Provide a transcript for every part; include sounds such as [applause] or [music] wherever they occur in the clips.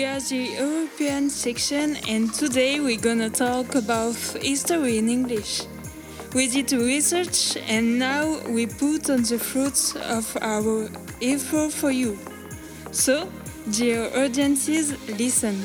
We are the European section, and today we're gonna talk about history in English. We did research, and now we put on the fruits of our effort for you. So, dear audiences, listen.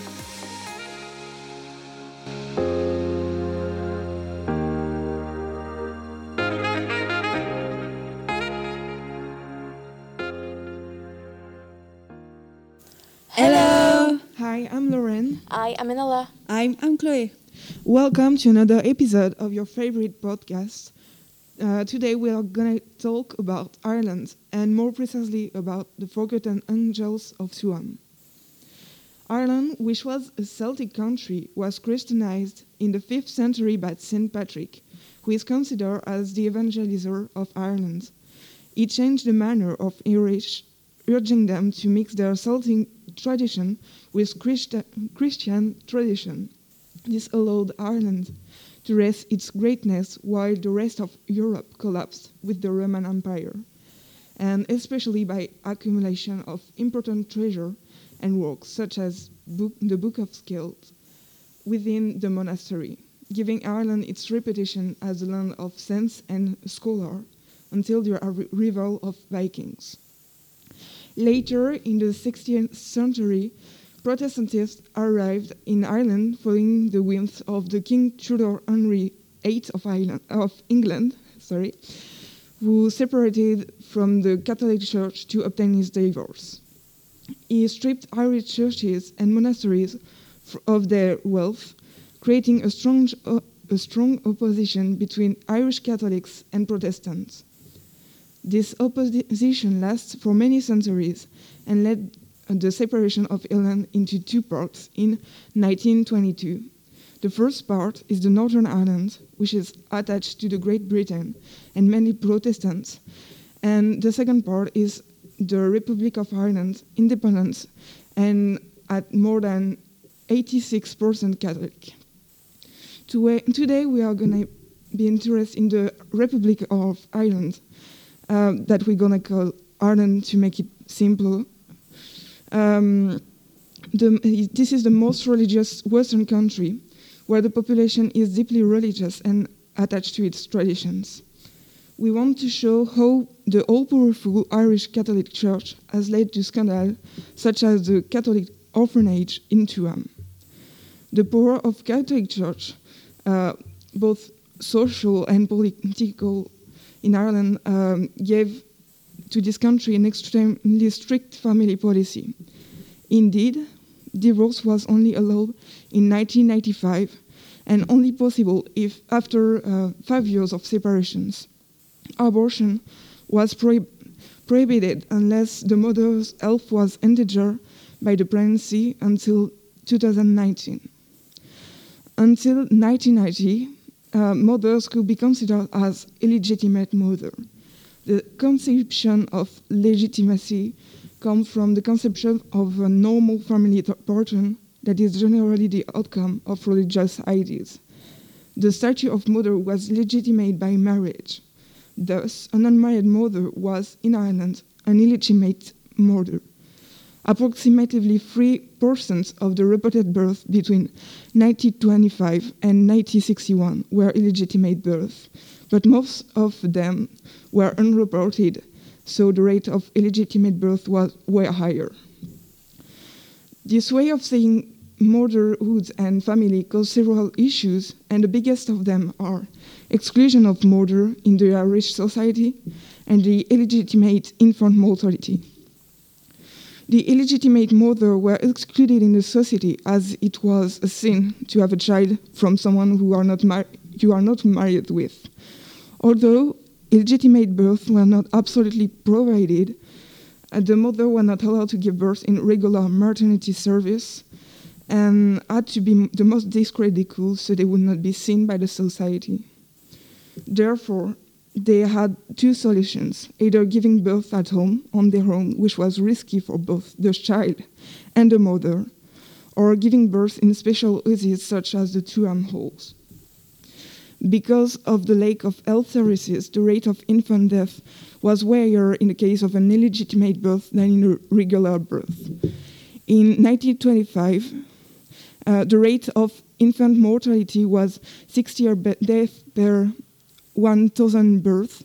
Lorène. I am Manila. I'm, I'm Chloe. Welcome to another episode of your favorite podcast. Uh, today we are going to talk about Ireland and more precisely about the Forgotten Angels of Tuam. Ireland, which was a Celtic country, was Christianized in the 5th century by St. Patrick, who is considered as the evangelizer of Ireland. He changed the manner of Irish, urging them to mix their Celtic tradition with Christi- Christian tradition. This allowed Ireland to rest its greatness while the rest of Europe collapsed with the Roman Empire, and especially by accumulation of important treasure and works such as book, the Book of Kells within the monastery, giving Ireland its reputation as a land of saints and scholars until the arrival of Vikings. Later, in the 16th century, Protestantism arrived in Ireland following the whims of the King Tudor Henry VIII of, Ireland, of England, sorry, who separated from the Catholic Church to obtain his divorce. He stripped Irish churches and monasteries of their wealth, creating a strong, a strong opposition between Irish Catholics and Protestants. This opposition lasts for many centuries and led the separation of Ireland into two parts in 1922. The first part is the Northern Ireland, which is attached to the Great Britain and many Protestants, and the second part is the Republic of Ireland, independent and at more than 86% Catholic. Today we are going to be interested in the Republic of Ireland, uh, that we're to call Ireland to make it simple. Um, the, this is the most religious Western country where the population is deeply religious and attached to its traditions. We want to show how the all powerful Irish Catholic Church has led to scandal, such as the Catholic orphanage in Tuam. The power of Catholic Church, uh, both social and political, in Ireland, um, gave to this country an extremely strict family policy. Indeed, divorce was only allowed in 1995 and only possible if after uh, five years of separations. Abortion was prohib prohibited unless the mother's health was endangered by the pregnancy until 2019. Until 1990, uh, mothers could be considered as illegitimate mother. The conception of legitimacy comes from the conception of a normal family pattern that is generally the outcome of religious ideas. The statue of mother was legitimate by marriage. Thus, an unmarried mother was, in Ireland, an illegitimate mother. Approximately 3% of the reported births between 1925 and 1961 were illegitimate births, but most of them were unreported, so the rate of illegitimate birth was way higher. This way of saying motherhood and family cause several issues, and the biggest of them are exclusion of murder in the Irish society and the illegitimate infant mortality. The illegitimate mother were excluded in the society as it was a sin to have a child from someone who are not you are not married with. Although illegitimate births were not absolutely provided, uh, the mother were not allowed to give birth in regular maternity service and had to be the most discredited so they would not be seen by the society. Therefore, they had two solutions either giving birth at home on their own, which was risky for both the child and the mother, or giving birth in special houses such as the Tuam halls. Because of the lack of health services, the rate of infant death was higher in the case of an illegitimate birth than in a regular birth. In 1925, uh, the rate of infant mortality was 60 deaths per 1,000 births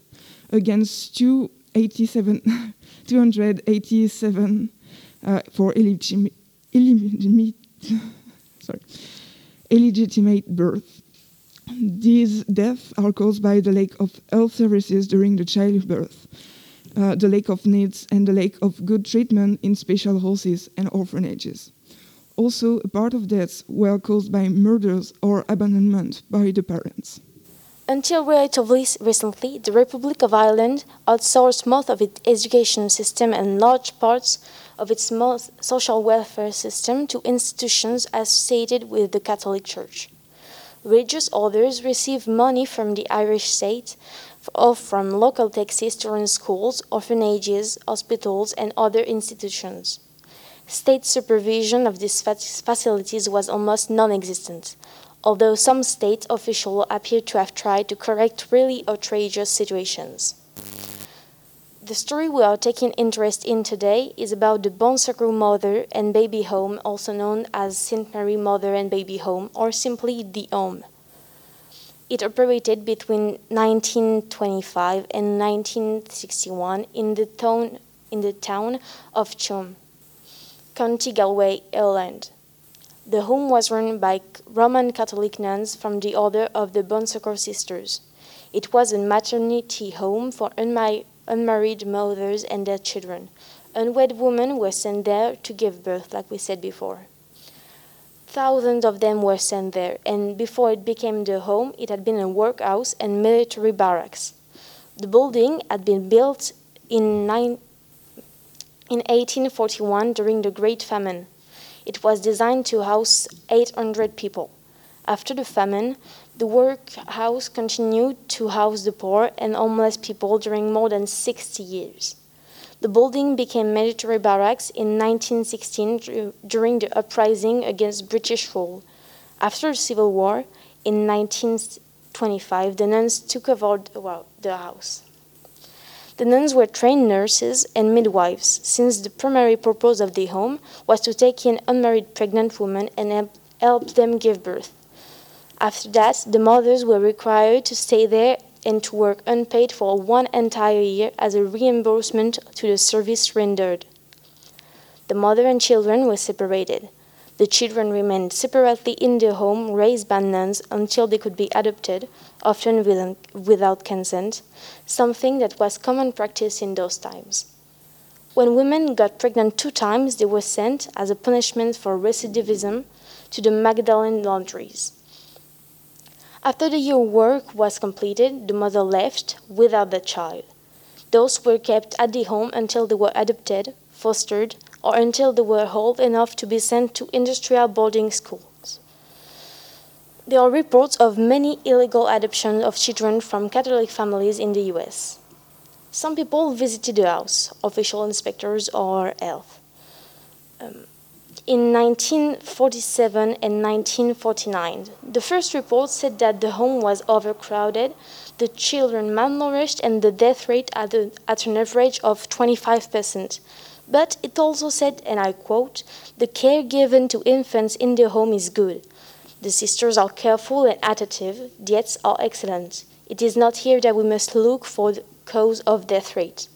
against 287, [laughs] 287 uh, for illegitimate, illegitimate, [laughs] sorry, illegitimate birth. These deaths are caused by the lack of health services during the childbirth, uh, the lack of needs, and the lack of good treatment in special houses and orphanages. Also, a part of deaths were caused by murders or abandonment by the parents. Until relatively recently, the Republic of Ireland outsourced most of its education system and large parts of its social welfare system to institutions associated with the Catholic Church. Religious orders receive money from the Irish state or from local taxes to run schools, orphanages, hospitals, and other institutions. State supervision of these facilities was almost non existent although some state officials appear to have tried to correct really outrageous situations. The story we are taking interest in today is about the Bon Secours Mother and Baby Home, also known as St. Mary Mother and Baby Home, or simply the Home. It operated between 1925 and 1961 in the town, in the town of Tuam, County Galway, Ireland. The home was run by Roman Catholic nuns from the Order of the Bon Secours Sisters. It was a maternity home for unma unmarried mothers and their children. Unwed women were sent there to give birth, like we said before. Thousands of them were sent there, and before it became the home, it had been a workhouse and military barracks. The building had been built in, in 1841 during the Great Famine. It was designed to house 800 people. After the famine, the workhouse continued to house the poor and homeless people during more than 60 years. The building became military barracks in 1916 during the uprising against British rule. After the Civil War, in 1925, the nuns took over the house. The nuns were trained nurses and midwives, since the primary purpose of the home was to take in unmarried pregnant women and help them give birth. After that, the mothers were required to stay there and to work unpaid for one entire year as a reimbursement to the service rendered. The mother and children were separated. The children remained separately in the home raised by nuns until they could be adopted, often without consent, something that was common practice in those times. When women got pregnant two times, they were sent, as a punishment for recidivism, to the Magdalene laundries. After the year work was completed, the mother left without the child. Those were kept at the home until they were adopted, fostered, or until they were old enough to be sent to industrial boarding schools. There are reports of many illegal adoptions of children from Catholic families in the US. Some people visited the house, official inspectors or health. Um, in 1947 and 1949, the first report said that the home was overcrowded, the children malnourished, and the death rate at, a, at an average of 25 percent but it also said, and I quote, the care given to infants in their home is good. The sisters are careful and attentive, the acts are excellent. It is not here that we must look for the cause of death rate.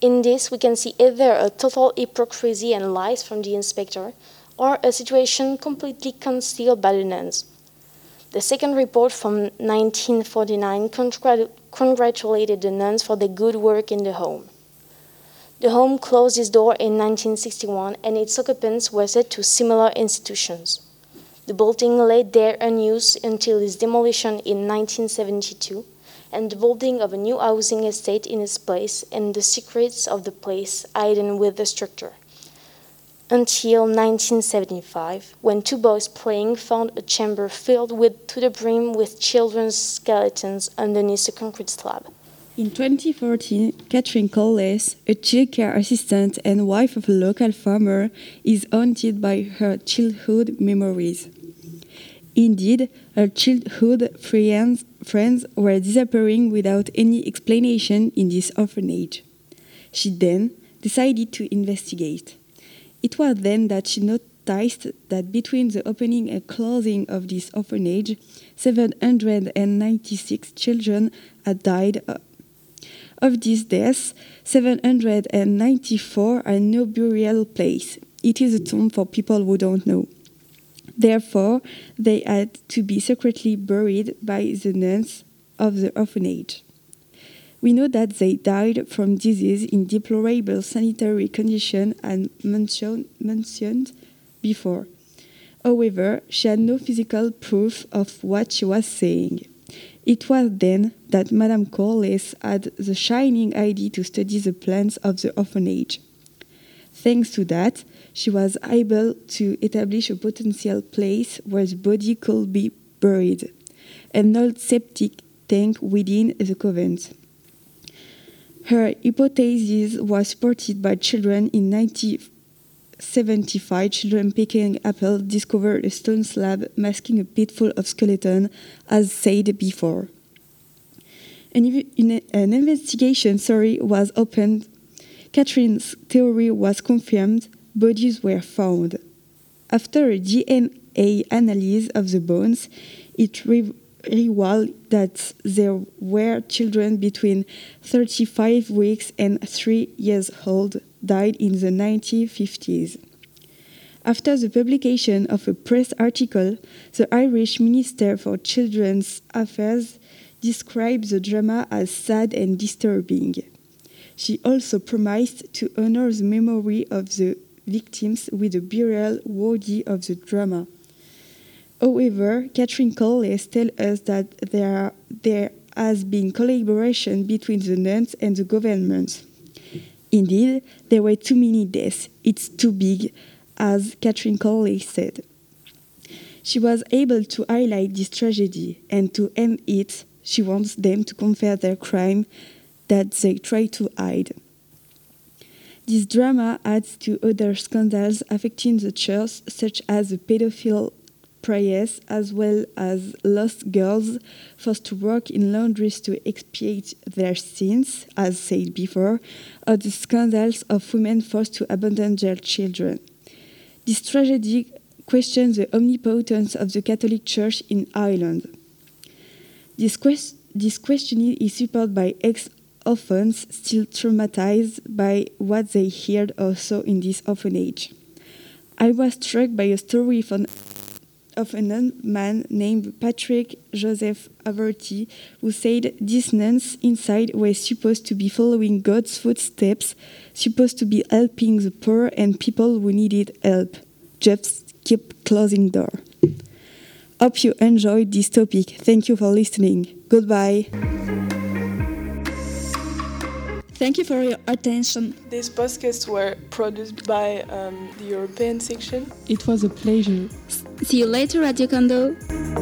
In this, we can see either a total hypocrisy and lies from the inspector, or a situation completely concealed by the nuns. The second report from 1949 congratulated the nuns for their good work in the home. The home closed its door in 1961 and its occupants were sent to similar institutions. The building lay there unused until its demolition in 1972 and the building of a new housing estate in its place and the secrets of the place hidden with the structure. Until 1975, when two boys playing found a chamber filled with, to the brim with children's skeletons underneath a concrete slab. In 2014, Catherine Corless, a childcare assistant and wife of a local farmer, is haunted by her childhood memories. Indeed, her childhood friends, friends were disappearing without any explanation in this orphanage. She then decided to investigate. It was then that she noticed that between the opening and closing of this orphanage, 796 children had died. Uh, Of these deaths, 794 are no burial place. It is a tomb for people who don't know. Therefore, they had to be secretly buried by the nuns of the orphanage. We know that they died from disease in deplorable sanitary condition as mentioned, mentioned before. However, she had no physical proof of what she was saying. It was then that Madame Corless had the shining idea to study the plans of the orphanage. Thanks to that, she was able to establish a potential place where the body could be buried, an old septic tank within the convent. Her hypothesis was supported by children in 1975. Children picking apples discovered a stone slab masking a pit full of skeleton, as said before. An, an investigation sorry, was opened. Catherine's theory was confirmed. Bodies were found. After a DNA analysis of the bones, it revealed that there were children between 35 weeks and 3 years old died in the 1950s. After the publication of a press article, the Irish Minister for Children's Affairs described the drama as sad and disturbing. She also promised to honor the memory of the victims with a burial worthy of the drama. However, Catherine Corless tells us that there, there has been collaboration between the nuns and the government. Indeed, there were too many deaths. It's too big, as Catherine Corless said. She was able to highlight this tragedy, and to end it, she wants them to confess their crime that they try to hide. This drama adds to other scandals affecting the church, such as the pedophile prayers as well as lost girls forced to work in laundries to expiate their sins, as said before, or the scandals of women forced to abandon their children. This tragedy questions the omnipotence of the Catholic Church in Ireland. This, quest this questioning is supported by ex orphans still traumatized by what they heard or saw in this orphanage. I was struck by a story from of a nun man named Patrick Joseph Averty, who said these nuns inside were supposed to be following God's footsteps, supposed to be helping the poor and people who needed help. Just keep closing door. Hope you enjoyed this topic. Thank you for listening. Goodbye. Thank you for your attention. These podcasts were produced by um, the European section. It was a pleasure. See you later, Radio Kondo.